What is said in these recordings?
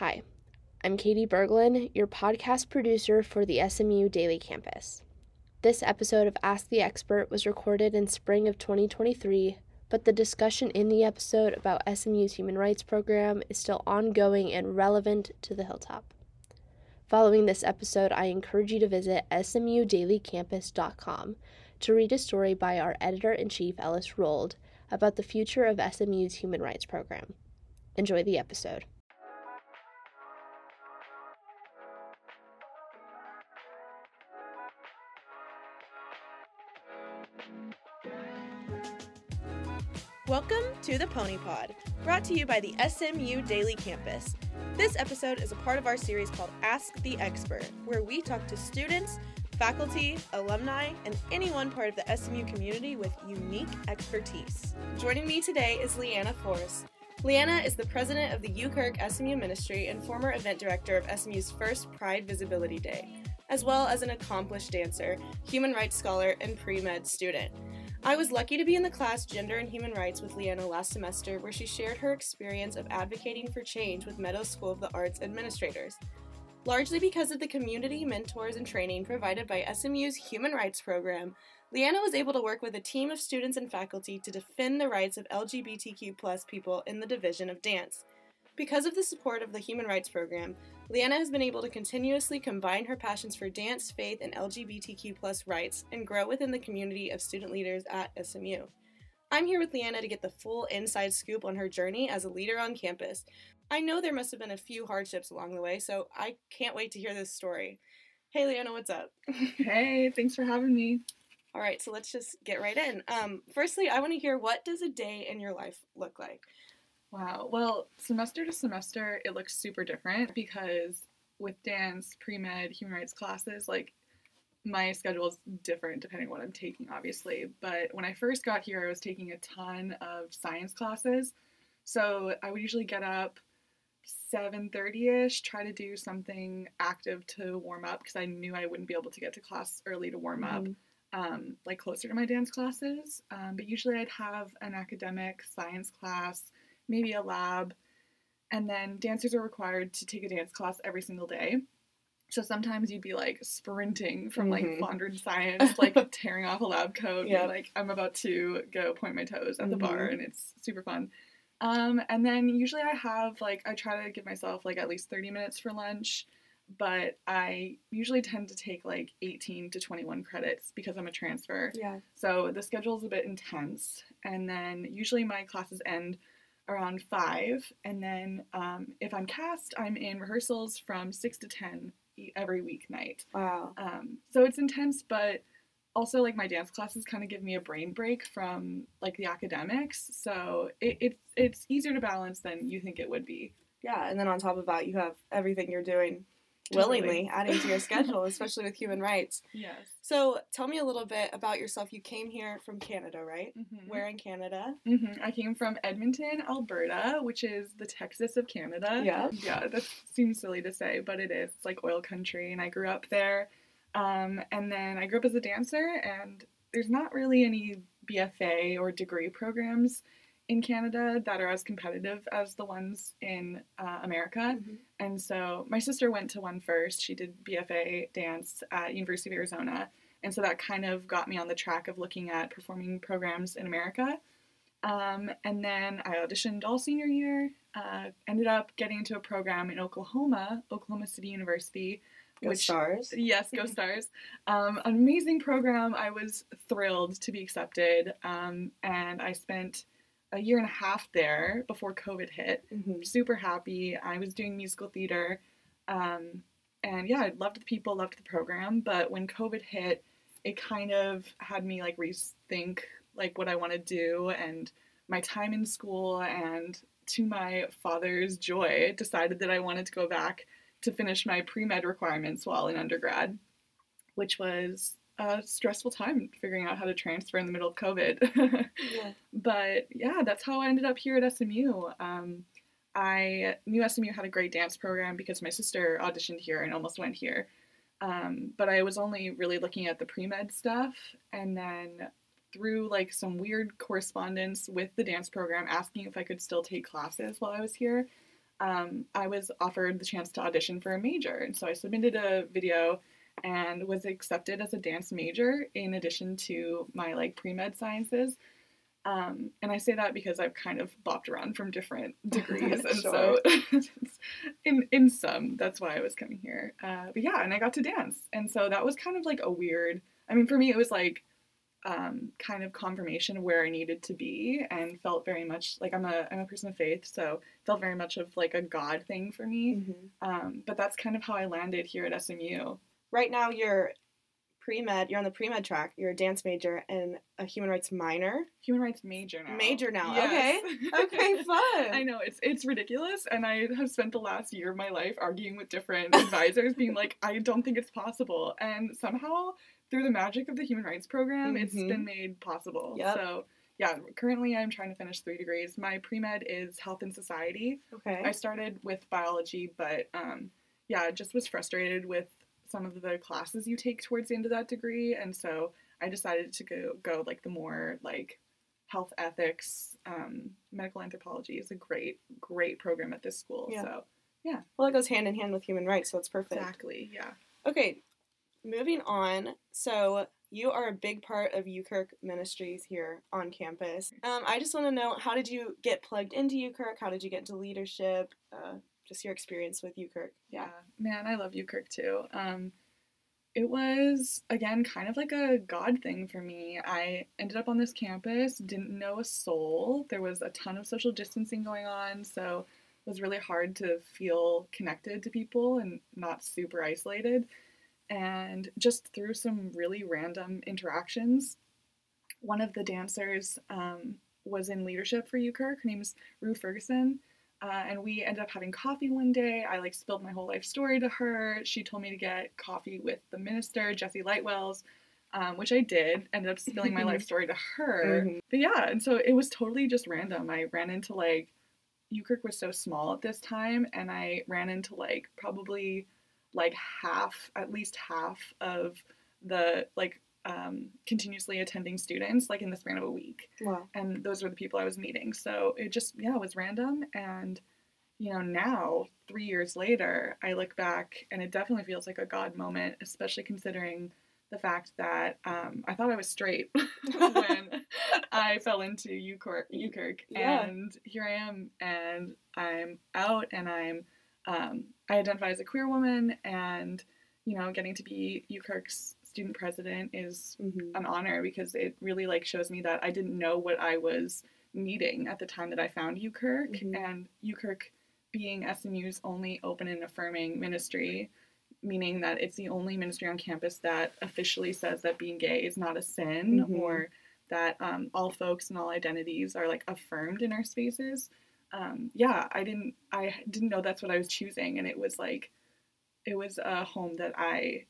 Hi, I'm Katie Berglund, your podcast producer for the SMU Daily Campus. This episode of Ask the Expert was recorded in spring of 2023, but the discussion in the episode about SMU's human rights program is still ongoing and relevant to the Hilltop. Following this episode, I encourage you to visit smudailycampus.com to read a story by our editor in chief, Ellis Rold, about the future of SMU's human rights program. Enjoy the episode. Welcome to the Pony Pod, brought to you by the SMU Daily Campus. This episode is a part of our series called Ask the Expert, where we talk to students, faculty, alumni, and anyone part of the SMU community with unique expertise. Joining me today is Liana Forss. Liana is the president of the UKirk SMU Ministry and former event director of SMU's first Pride Visibility Day, as well as an accomplished dancer, human rights scholar, and pre med student. I was lucky to be in the class Gender and Human Rights with Liana last semester, where she shared her experience of advocating for change with Meadows School of the Arts administrators. Largely because of the community, mentors, and training provided by SMU's Human Rights Program, Liana was able to work with a team of students and faculty to defend the rights of LGBTQ people in the Division of Dance. Because of the support of the Human Rights Program, Liana has been able to continuously combine her passions for dance, faith, and LGBTQ rights and grow within the community of student leaders at SMU. I'm here with Liana to get the full inside scoop on her journey as a leader on campus. I know there must have been a few hardships along the way, so I can't wait to hear this story. Hey, Liana, what's up? hey, thanks for having me. All right, so let's just get right in. Um, firstly, I want to hear what does a day in your life look like? Wow. Well, semester to semester, it looks super different because with dance, pre med, human rights classes, like my schedule is different depending on what I'm taking, obviously. But when I first got here, I was taking a ton of science classes. So I would usually get up 7.30ish try to do something active to warm up because i knew i wouldn't be able to get to class early to warm mm-hmm. up um, like closer to my dance classes um, but usually i'd have an academic science class maybe a lab, and then dancers are required to take a dance class every single day. So sometimes you'd be like sprinting from like mm-hmm. science, like tearing off a lab coat. Yeah. Like I'm about to go point my toes at mm-hmm. the bar, mm-hmm. and it's super fun. Um, and then usually I have like I try to give myself like at least 30 minutes for lunch, but I usually tend to take like 18 to 21 credits because I'm a transfer. Yeah. So the schedule is a bit intense, and then usually my classes end around five, and then um, if I'm cast, I'm in rehearsals from six to ten every weeknight. Wow. Um, so it's intense, but also like my dance classes kind of give me a brain break from like the academics, so it, it's it's easier to balance than you think it would be. Yeah, and then on top of that, you have everything you're doing willingly adding to your schedule, especially with human rights. Yes. So tell me a little bit about yourself. You came here from Canada, right? Mm-hmm. Where in Canada? Mm-hmm. I came from Edmonton, Alberta, which is the Texas of Canada. Yeah. Yeah, that seems silly to say, but it is. It's like oil country, and I grew up there. Um, and then I grew up as a dancer, and there's not really any BFA or degree programs in Canada that are as competitive as the ones in uh, America. Mm-hmm. And so my sister went to one first. She did BFA dance at University of Arizona. And so that kind of got me on the track of looking at performing programs in America. Um, and then I auditioned all senior year, uh, ended up getting into a program in Oklahoma, Oklahoma City University. Go which, Stars. Yes, Go Stars. Um, an amazing program. I was thrilled to be accepted. Um, and I spent a year and a half there before COVID hit. Mm-hmm. Super happy. I was doing musical theater. Um, and yeah, I loved the people, loved the program. But when COVID hit, it kind of had me like rethink like what I want to do and my time in school. And to my father's joy, decided that I wanted to go back to finish my pre med requirements while in undergrad, which was a stressful time figuring out how to transfer in the middle of COVID. yeah. But yeah, that's how I ended up here at SMU. Um, I knew SMU had a great dance program because my sister auditioned here and almost went here. Um, but I was only really looking at the pre med stuff, and then through like some weird correspondence with the dance program asking if I could still take classes while I was here, um, I was offered the chance to audition for a major. And so I submitted a video and was accepted as a dance major in addition to my like pre-med sciences. Um, and I say that because I've kind of bopped around from different degrees, and so in in some, that's why I was coming here. Uh, but yeah, and I got to dance, and so that was kind of like a weird. I mean, for me, it was like um, kind of confirmation where I needed to be, and felt very much like I'm a I'm a person of faith, so felt very much of like a God thing for me. Mm-hmm. Um, but that's kind of how I landed here at SMU. Right now, you're pre med. You're on the pre med track. You're a dance major and a human rights minor. Human rights major now. Major now. Yes. Okay. Okay. Fun. I know it's it's ridiculous, and I have spent the last year of my life arguing with different advisors, being like, I don't think it's possible, and somehow through the magic of the human rights program, it's Mhm. been made possible. Yep. So yeah, currently I'm trying to finish three degrees. My pre med is health and society. Okay. I started with biology, but um, yeah, just was frustrated with some of the classes you take towards the end of that degree, and so I decided to go go like the more like health ethics, um, medical anthropology is a great great program at this school. Yeah. So yeah, well, it goes hand in hand with human rights, so it's perfect. exactly, yeah. Okay, moving on. So you are a big part of UKirk Ministries here on campus. Um, I just want to know how did you get plugged into UKirk? How did you get into leadership? Uh, just your experience with UKirk. Yeah, man, I love UKirk, too. Um, it was again kind of like a God thing for me. I ended up on this campus, didn't know a soul. There was a ton of social distancing going on, so it was really hard to feel connected to people and not super isolated. And just through some really random interactions, one of the dancers um, was in leadership for UKirk. Her name is Rue Ferguson. Uh, and we ended up having coffee one day. I like spilled my whole life story to her. She told me to get coffee with the minister, Jesse Lightwells, um, which I did. Ended up spilling my life story to her. Mhm. But yeah, and so it was totally just random. I ran into like, Ukirk was so small at this time, and I ran into like probably like half, at least half of the like um, continuously attending students, like in the span of a week Wow. and those were the people I was meeting. So it just yeah, it was random and you know, now 3 years later, I look back and it definitely feels like a god moment, especially considering the fact that um, I thought I was straight when I fell into UKirk, UKirk Yeah. and here I am and I'm out and I'm um, I identify as a queer woman and you know, getting to be UKirk's student president is hmm an honor because it really like shows me that I didn't know what I was needing at the time that I found UKirk Mhm. and UKirk being SMU's only open and affirming ministry, meaning that it's the only ministry on campus that officially says that being gay is not a sin Mhm. or that um, all folks and all identities are like affirmed in our spaces. Um, yeah, I didn't I didn't know that's what I was choosing and it was like it was a home that I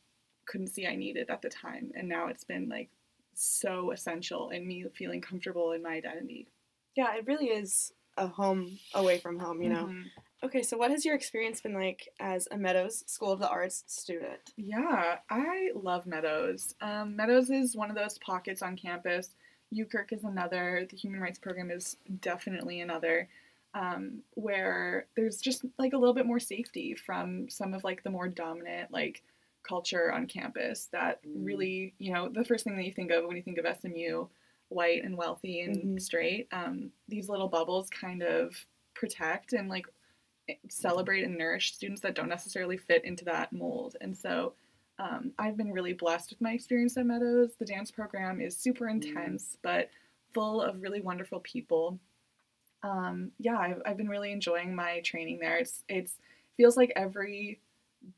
couldn't see I needed at the time. And now it's been like so essential in me feeling comfortable in my identity. Yeah, it really is a home away from home, you know. Mhm. Okay, so what has your experience been like as a Meadows School of the Arts student? Yeah, I love Meadows. Um, Meadows is one of those pockets on campus. UKirk is another. The Human Rights Program is definitely another. Um, where there's just like a little bit more safety from some of like the more dominant like culture on campus that Mm. really you know the first thing that you think of when you think of SMU white and wealthy and Mhm. straight um, these little bubbles kind of protect and like celebrate and nourish students that don't necessarily fit into that mold and so um, I've been really blessed with my experience at Meadows. The dance program is super intense, but full of really wonderful people. Um, yeah, I've, I've been really enjoying my training there. It's it's feels like every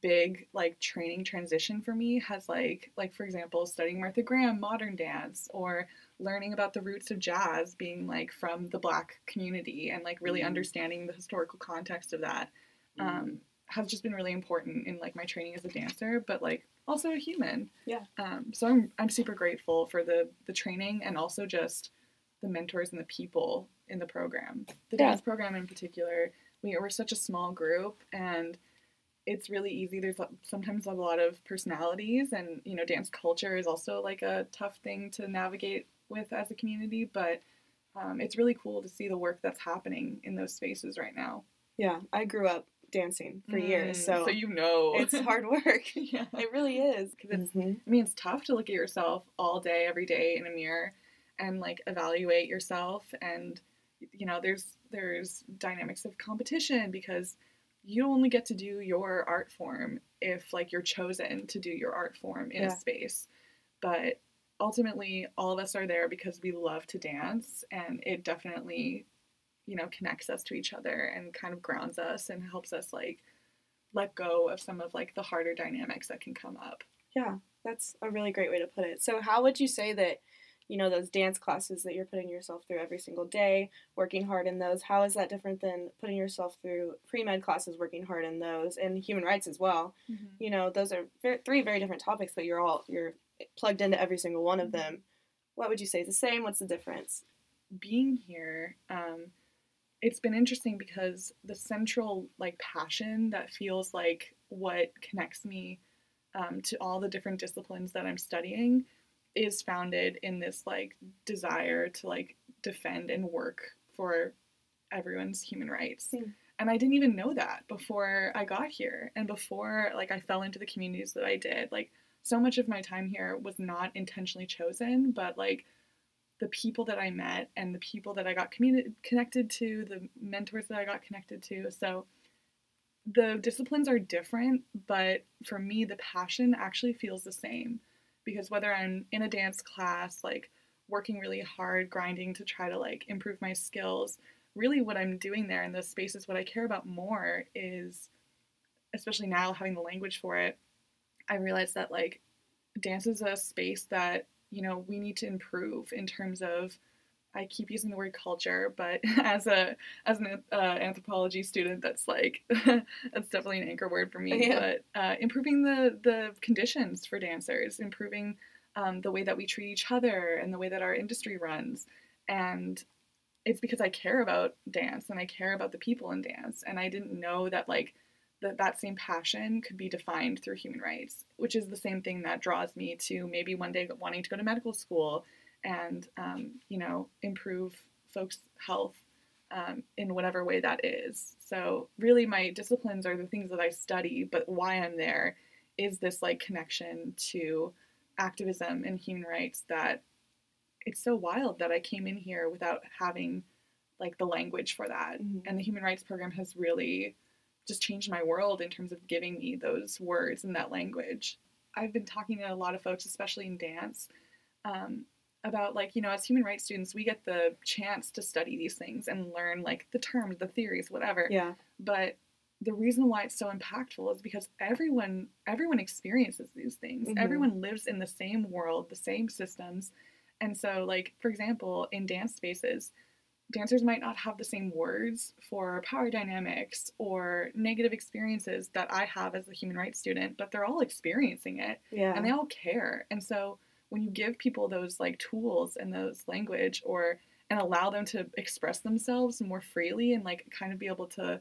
big like training transition for me has like like for example studying Martha Graham modern dance or learning about the roots of jazz being like from the black community and like really Mm. understanding the historical context of that um, has just been really important in like my training as a dancer, but like also a human. Yeah. Um, so I'm I'm super grateful for the the training and also just the mentors and the people in the program. The Yeah. dance program in particular, we we're such a small group and it's really easy. There's sometimes a lot of personalities, and you know, dance culture is also like a tough thing to navigate with as a community. But um, it's really cool to see the work that's happening in those spaces right now. Yeah, I grew up dancing for years, Mm, so, so you know it's hard work. yeah. it really is. Because it's Mhm. I mean, it's tough to look at yourself all day, every day in a mirror and like evaluate yourself. And, you know, there's there's dynamics of competition because you only get to do your art form if like you're chosen to do your art form in Yeah. a space. But ultimately all of us are there because we love to dance and it definitely, you know, connects us to each other and kind of grounds us and helps us like let go of some of like the harder dynamics that can come up. Yeah, that's a really great way to put it. So, how would you say that, you know, those dance classes that you're putting yourself through every single day, working hard in those, how is that different than putting yourself through pre med classes, working hard in those, and human rights as well? You know, those are three very different topics, but you're all you're plugged into every single one of them. What would you say is the same? What's the difference? being here um, it's been interesting because the central like passion that feels like what connects me um, to all the different disciplines that i'm studying is founded in this like desire to like defend and work for everyone's human rights Hmm. and i didn't even know that before i got here and before like i fell into the communities that i did like so much of my time here was not intentionally chosen but like the people that I met and the people that I got communi- connected to, the mentors that I got connected to. So the disciplines are different, but for me, the passion actually feels the same because whether I'm in a dance class, like working really hard, grinding to try to like improve my skills, really what I'm doing there in those spaces, what I care about more is, especially now having the language for it, I realized that like dance is a space that you know we need to improve in terms of i keep using the word culture but as a as an uh, anthropology student that's like that's definitely an anchor word for me. Yeah. but uh, improving the the conditions for dancers improving um, the way that we treat each other and the way that our industry runs. And it's because i care about dance and i care about the people in dance. And i didn't know that like that that same passion could be defined through human rights, which is the same thing that draws me to maybe one day wanting to go to medical school and um, you know improve folks' health um, in whatever way that is. So really, my disciplines are the things that I study, but why I'm there is this like connection to activism and human rights that it's so wild that I came in here without having like the language for that. Mhm. And the human rights program has really just changed my world in terms of giving me those words and that language. I've been talking to a lot of folks, especially in dance, um, about like, you know, as human rights students, we get the chance to study these things and learn like the terms, the theories, whatever. Yeah. But the reason why it's so impactful is because everyone everyone experiences these things. Mhm. Everyone lives in the same world, the same systems. And so like for example, in dance spaces, dancers might not have the same words for power dynamics or negative experiences that I have as a human rights student, but they're all experiencing it Yeah. and they all care. And so when you give people those like tools and those language or and allow them to express themselves more freely and like kind of be able to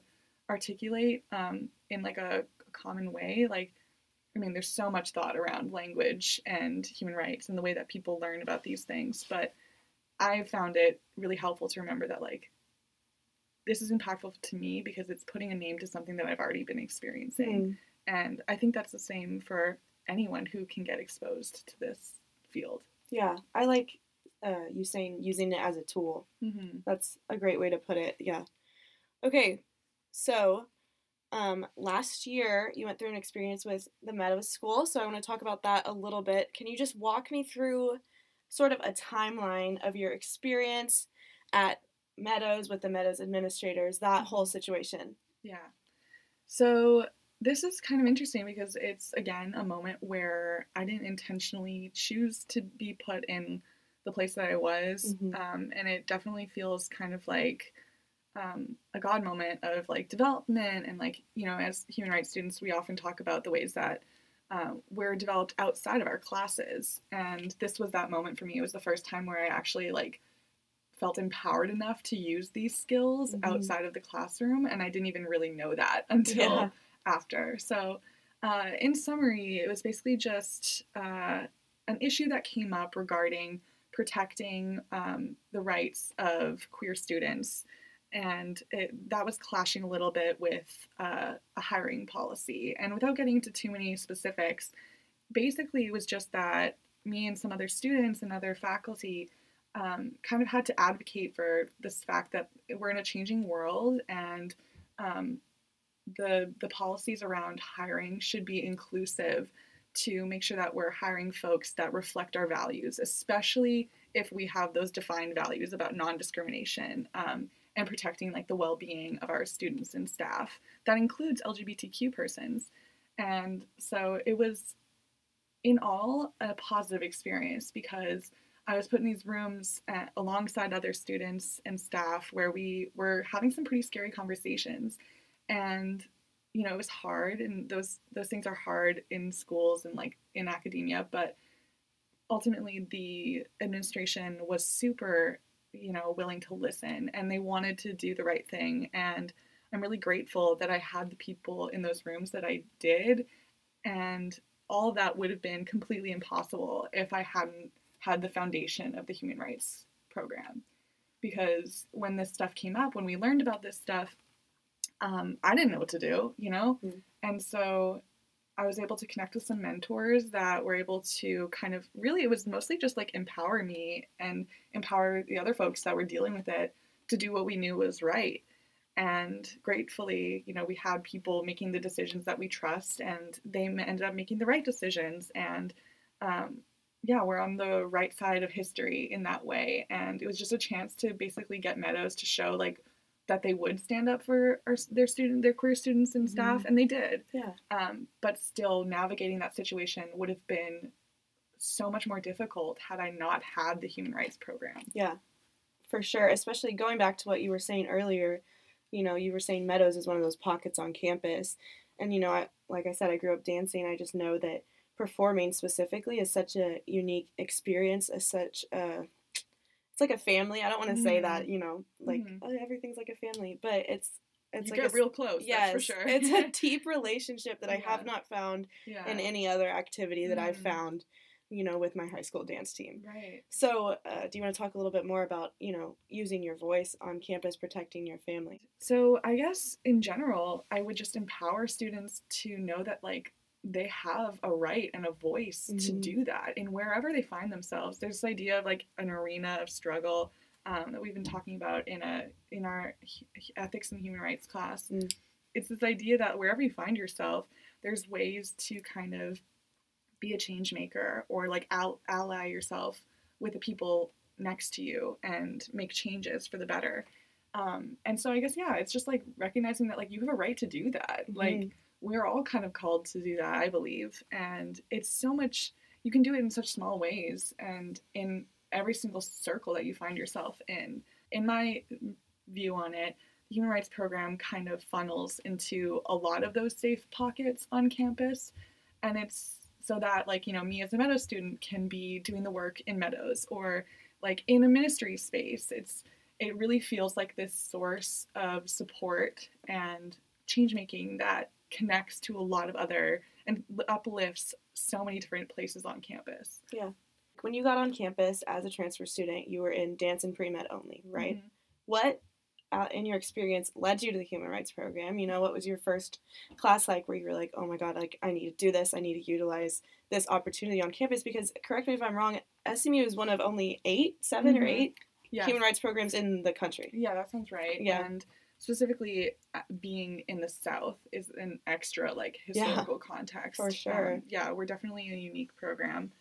articulate um, in like a, a common way, like I mean, there's so much thought around language and human rights and the way that people learn about these things, but I found it really helpful to remember that like this is impactful to me because it's putting a name to something that I've already been experiencing. Mm. And I think that's the same for anyone who can get exposed to this field. Yeah. I like uh, you saying using it as a tool. Mm-hmm. That's a great way to put it. Yeah. Okay. So, um, last year you went through an experience with the Meadows School, so I want to talk about that a little bit. Can you just walk me through sort of a timeline of your experience at Meadows with the Meadows administrators, that whole situation? Yeah. So this is kind of interesting because it's again a moment where I didn't intentionally choose to be put in the place that I was, Mhm. um, and it definitely feels kind of like um, a God moment of like development and like you know as human rights students we often talk about the ways that uh, we're developed outside of our classes, and this was that moment for me. It was the first time where I actually like felt empowered enough to use these skills Mhm. outside of the classroom, and I didn't even really know that until Yeah. After. So, uh, in summary, it was basically just uh, an issue that came up regarding protecting um, the rights of queer students and it, that was clashing a little bit with uh, a hiring policy. And without getting into too many specifics, basically it was just that me and some other students and other faculty um, kind of had to advocate for this fact that we're in a changing world and um, the the policies around hiring should be inclusive to make sure that we're hiring folks that reflect our values, especially if we have those defined values about non-discrimination um, and protecting like the well-being of our students and staff. That includes LGBTQ persons, and so it was in all a positive experience because I was put in these rooms at, alongside other students and staff where we were having some pretty scary conversations and you know it was hard and those those things are hard in schools and like in academia but ultimately the administration was super you know willing to listen and they wanted to do the right thing and i'm really grateful that i had the people in those rooms that i did and all that would have been completely impossible if i hadn't had the foundation of the human rights program. Because when this stuff came up when we learned about this stuff um, I didn't know what to do, you know? Mm. And so I was able to connect with some mentors that were able to kind of really, it was mostly just like empower me and empower the other folks that were dealing with it to do what we knew was right. And gratefully, you know, we had people making the decisions that we trust, and they ended up making the right decisions. And um, yeah, we're on the right side of history in that way. And it was just a chance to basically get Meadows to show like that they would stand up for our, their student, their queer students and staff, Mhm. and they did. Yeah. Um, but still, navigating that situation would have been so much more difficult had I not had the human rights program. Yeah, for sure. Especially going back to what you were saying earlier, you know, you were saying Meadows is one of those pockets on campus. And, you know, I, like I said, I grew up dancing. I just know that performing specifically is such a unique experience, as such a, it's like a family. I don't want to say Mhm. that, you know, like Mhm. oh, everything's like a family, but it's, it's you like get a, real close, yes, that's for sure. it's a deep relationship that I have Yeah. not found yeah. in any other activity that I've Mhm. found, you know, with my high school dance team. right. So, uh, do you want to talk a little bit more about, you know, using your voice on campus, protecting your family? So I guess in general, I would just empower students to know that like they have a right and a voice to Mhm. do that in wherever they find themselves. There's this idea of like an arena of struggle um, that we've been talking about in a in our ethics and human rights class. Mm. It's this idea that wherever you find yourself, there's ways to kind of be a change maker or like al- ally yourself with the people next to you and make changes for the better. Um, and so I guess yeah, it's just like recognizing that like you have a right to do that. Like Mhm. We're all kind of called to do that, I believe. And it's so much you can do it in such small ways and in every single circle that you find yourself in. In my view on it, the human rights program kind of funnels into a lot of those safe pockets on campus. And it's so that like, you know, me as a Meadows student can be doing the work in Meadows or like in a ministry space. It's it really feels like this source of support and change making that connects to a lot of other and uplifts so many different places on campus. Yeah. When you got on campus as a transfer student, you were in dance and pre med only, right? Mhm. What, uh, in your experience, led you to the human rights program? You know, what was your first class like where you were like, oh my God, like, I need to do this, I need to utilize this opportunity on campus? Because, correct me if I'm wrong, SMU is one of only eight, 7 or Mhm. eight Yeah. human rights programs in the country. Yeah, that sounds right. Yeah. And specifically, uh, being in the South is an extra like Yeah, historical context. for sure. Um, yeah, we're definitely a unique program.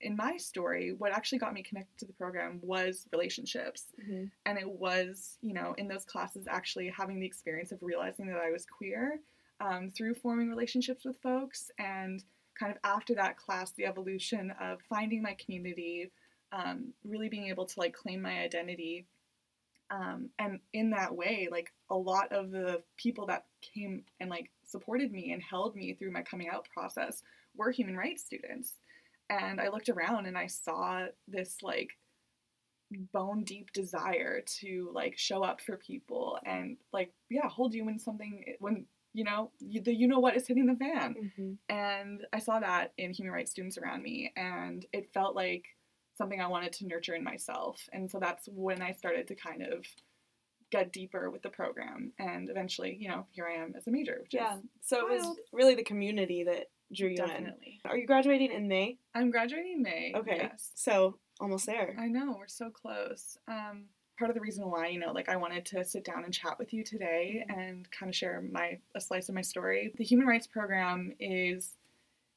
In my story, what actually got me connected to the program was relationships. Mhm. And it was, you know, in those classes actually having the experience of realizing that I was queer um, through forming relationships with folks. And kind of after that class, the evolution of finding my community, um, really being able to like claim my identity um, and in that way like a lot of the people that came and like supported me and held me through my coming out process were human rights students and i looked around and i saw this like bone deep desire to like show up for people and like yeah hold you when something when you know you, the you know what is hitting the fan Mhm. and I saw that in human rights students around me, and it felt like something I wanted to nurture in myself. And so that's when I started to kind of get deeper with the program. And eventually, you know, here I am as a major, which Yeah. is So it was really the community that drew you in. definitely. Are you graduating in May? I'm graduating in May. Okay. Yes. So almost there. I know, we're so close. Um, part of the reason why, you know, like I wanted to sit down and chat with you today Mhm. and kind of share my a slice of my story. The human rights program is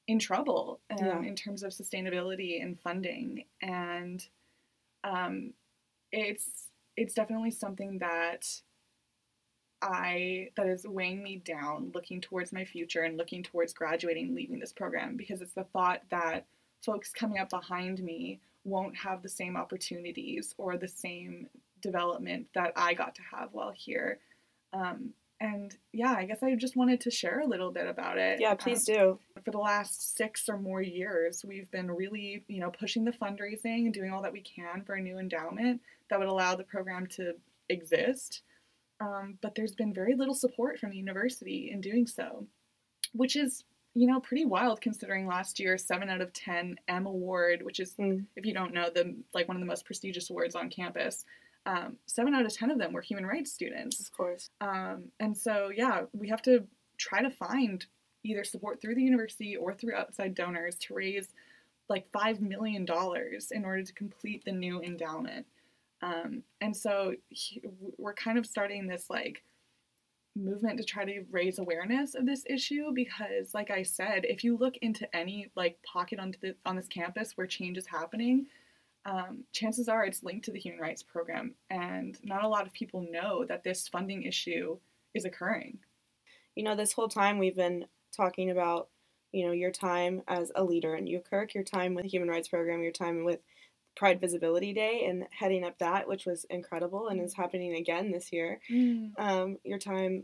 in trouble um, Yeah. in terms of sustainability and funding, and um, it's it's definitely something that I that is weighing me down, looking towards my future and looking towards graduating, leaving this program because it's the thought that folks coming up behind me won't have the same opportunities or the same development that I got to have while here. Um, and yeah, I guess I just wanted to share a little bit about it. Yeah, please Um, do. for the last six or more years, we've been really, you know, pushing the fundraising and doing all that we can for a new endowment that would allow the program to exist. Um, but there's been very little support from the university in doing so, which is, you know, pretty wild considering last year seven out of ten M Award, which is, Mm. if you don't know, the like one of the most prestigious awards on campus. Um, seven out of ten of them were human rights students. Of course. Um, and so, yeah, we have to try to find either support through the university or through outside donors to raise like $5 million in order to complete the new endowment. Um, and so he- we're kind of starting this like movement to try to raise awareness of this issue because like I said, if you look into any like pocket on, the, on this campus where change is happening, um, chances are it's linked to the human rights program, and not a lot of people know that this funding issue is occurring. You know, this whole time we've been talking about, you know, your time as a leader in UKirk, your time with the Human Rights Program, your time with Pride Visibility Day and heading up that, which was incredible and is happening again this year. Um, your time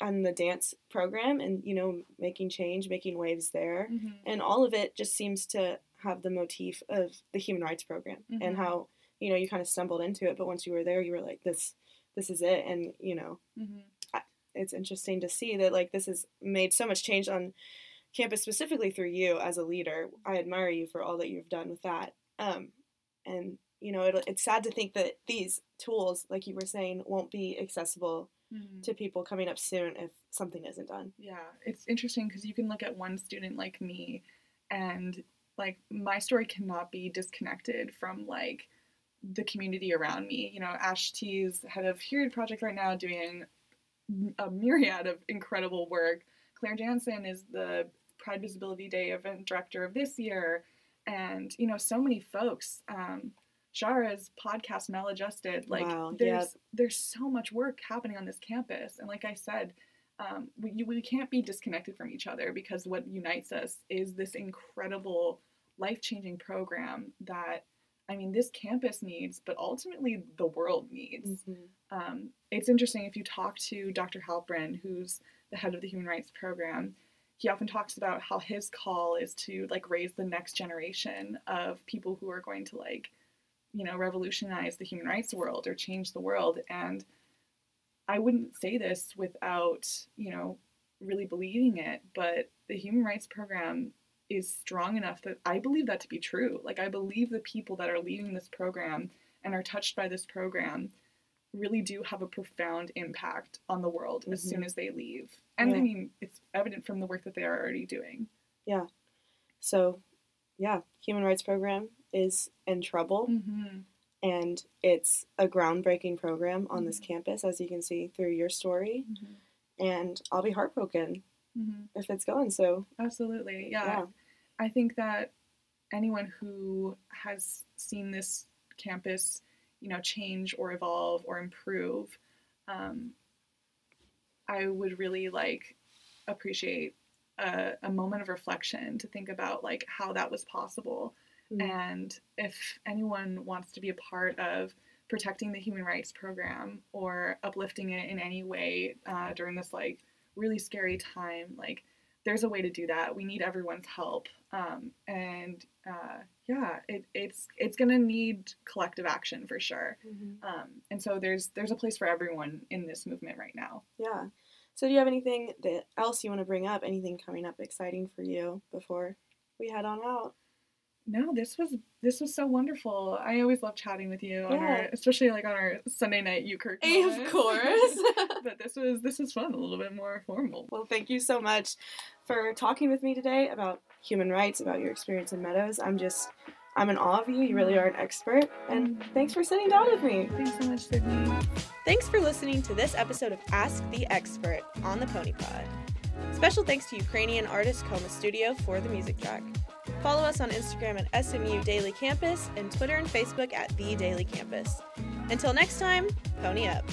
on the dance program and, you know, making change, making waves there. Mhm. And all of it just seems to have the motif of the Human Rights Program and Mhm. how, you know, you kind of stumbled into it, but once you were there, you were like, this, this is it. And, you know, Mhm. it's interesting to see that like this has made so much change on campus specifically through you as a leader i admire you for all that you've done with that um, and you know it, it's sad to think that these tools like you were saying won't be accessible Mhm. to people coming up soon if something isn't done Yeah, it's interesting because you can look at one student like me, and like my story cannot be disconnected from like the community around me. You know, Ash T is head of Period Project right now, doing a myriad of incredible work. Claire Jansen is the Pride Visibility Day event director of this year, and you know, so many folks. Um, Shara's podcast Maladjusted, like Wow, there's yeah. there's so much work happening on this campus, and like I said, um, we, we can't be disconnected from each other because what unites us is this incredible life changing program that I mean this campus needs, but ultimately the world needs. Um, it's interesting if you talk to Dr. Halperin, who's the head of the Human Rights Program. He often talks about how his call is to like raise the next generation of people who are going to like, you know, revolutionize the human rights world or change the world. And I wouldn't say this without, you know, really believing it, but the Human Rights Program is strong enough that I believe that to be true. Like, I believe the people that are leading this program and are touched by this program really do have a profound impact on the world as Mhm. soon as they leave. And I mean, it's evident from the work that they are already doing. Yeah. So yeah human rights program is in trouble Mm-hmm. And it's a groundbreaking program on this campus as you can see through your story and i'll be heartbroken Mm-hmm. if it's going so Absolutely. Yeah. yeah I think that anyone who has seen this campus, you know, change or evolve or improve, um, I would really like appreciate a, a moment of reflection to think about like how that was possible. Mhm. And if anyone wants to be a part of protecting the human rights program or uplifting it in any way uh, during this like really scary time, like there's a way to do that. We need everyone's help, um, and uh, yeah, it, it's it's gonna need collective action for sure. Mhm. Um, and so there's there's a place for everyone in this movement right now. Yeah. So do you have anything that else you want to bring up? Anything coming up exciting for you before we head on out? No, this was this was so wonderful. I always love chatting with you on our, especially like on our Sunday night UKirk. Of class. course. but this was this was fun, a little bit more formal. well, thank you so much for talking with me today about human rights, about your experience in Meadows. I'm just, I'm in awe of you. You really mm-hmm. are an expert. And mm-hmm. thanks for sitting down with me. Thanks so much, Sydni. Thanks for listening to this episode of Ask the Expert on the Pony Pod. Special thanks to Ukrainian artist Coma Studio for the music track. Follow us on Instagram at SMU Daily Campus and Twitter and Facebook at The Daily Campus. Until next time, pony up.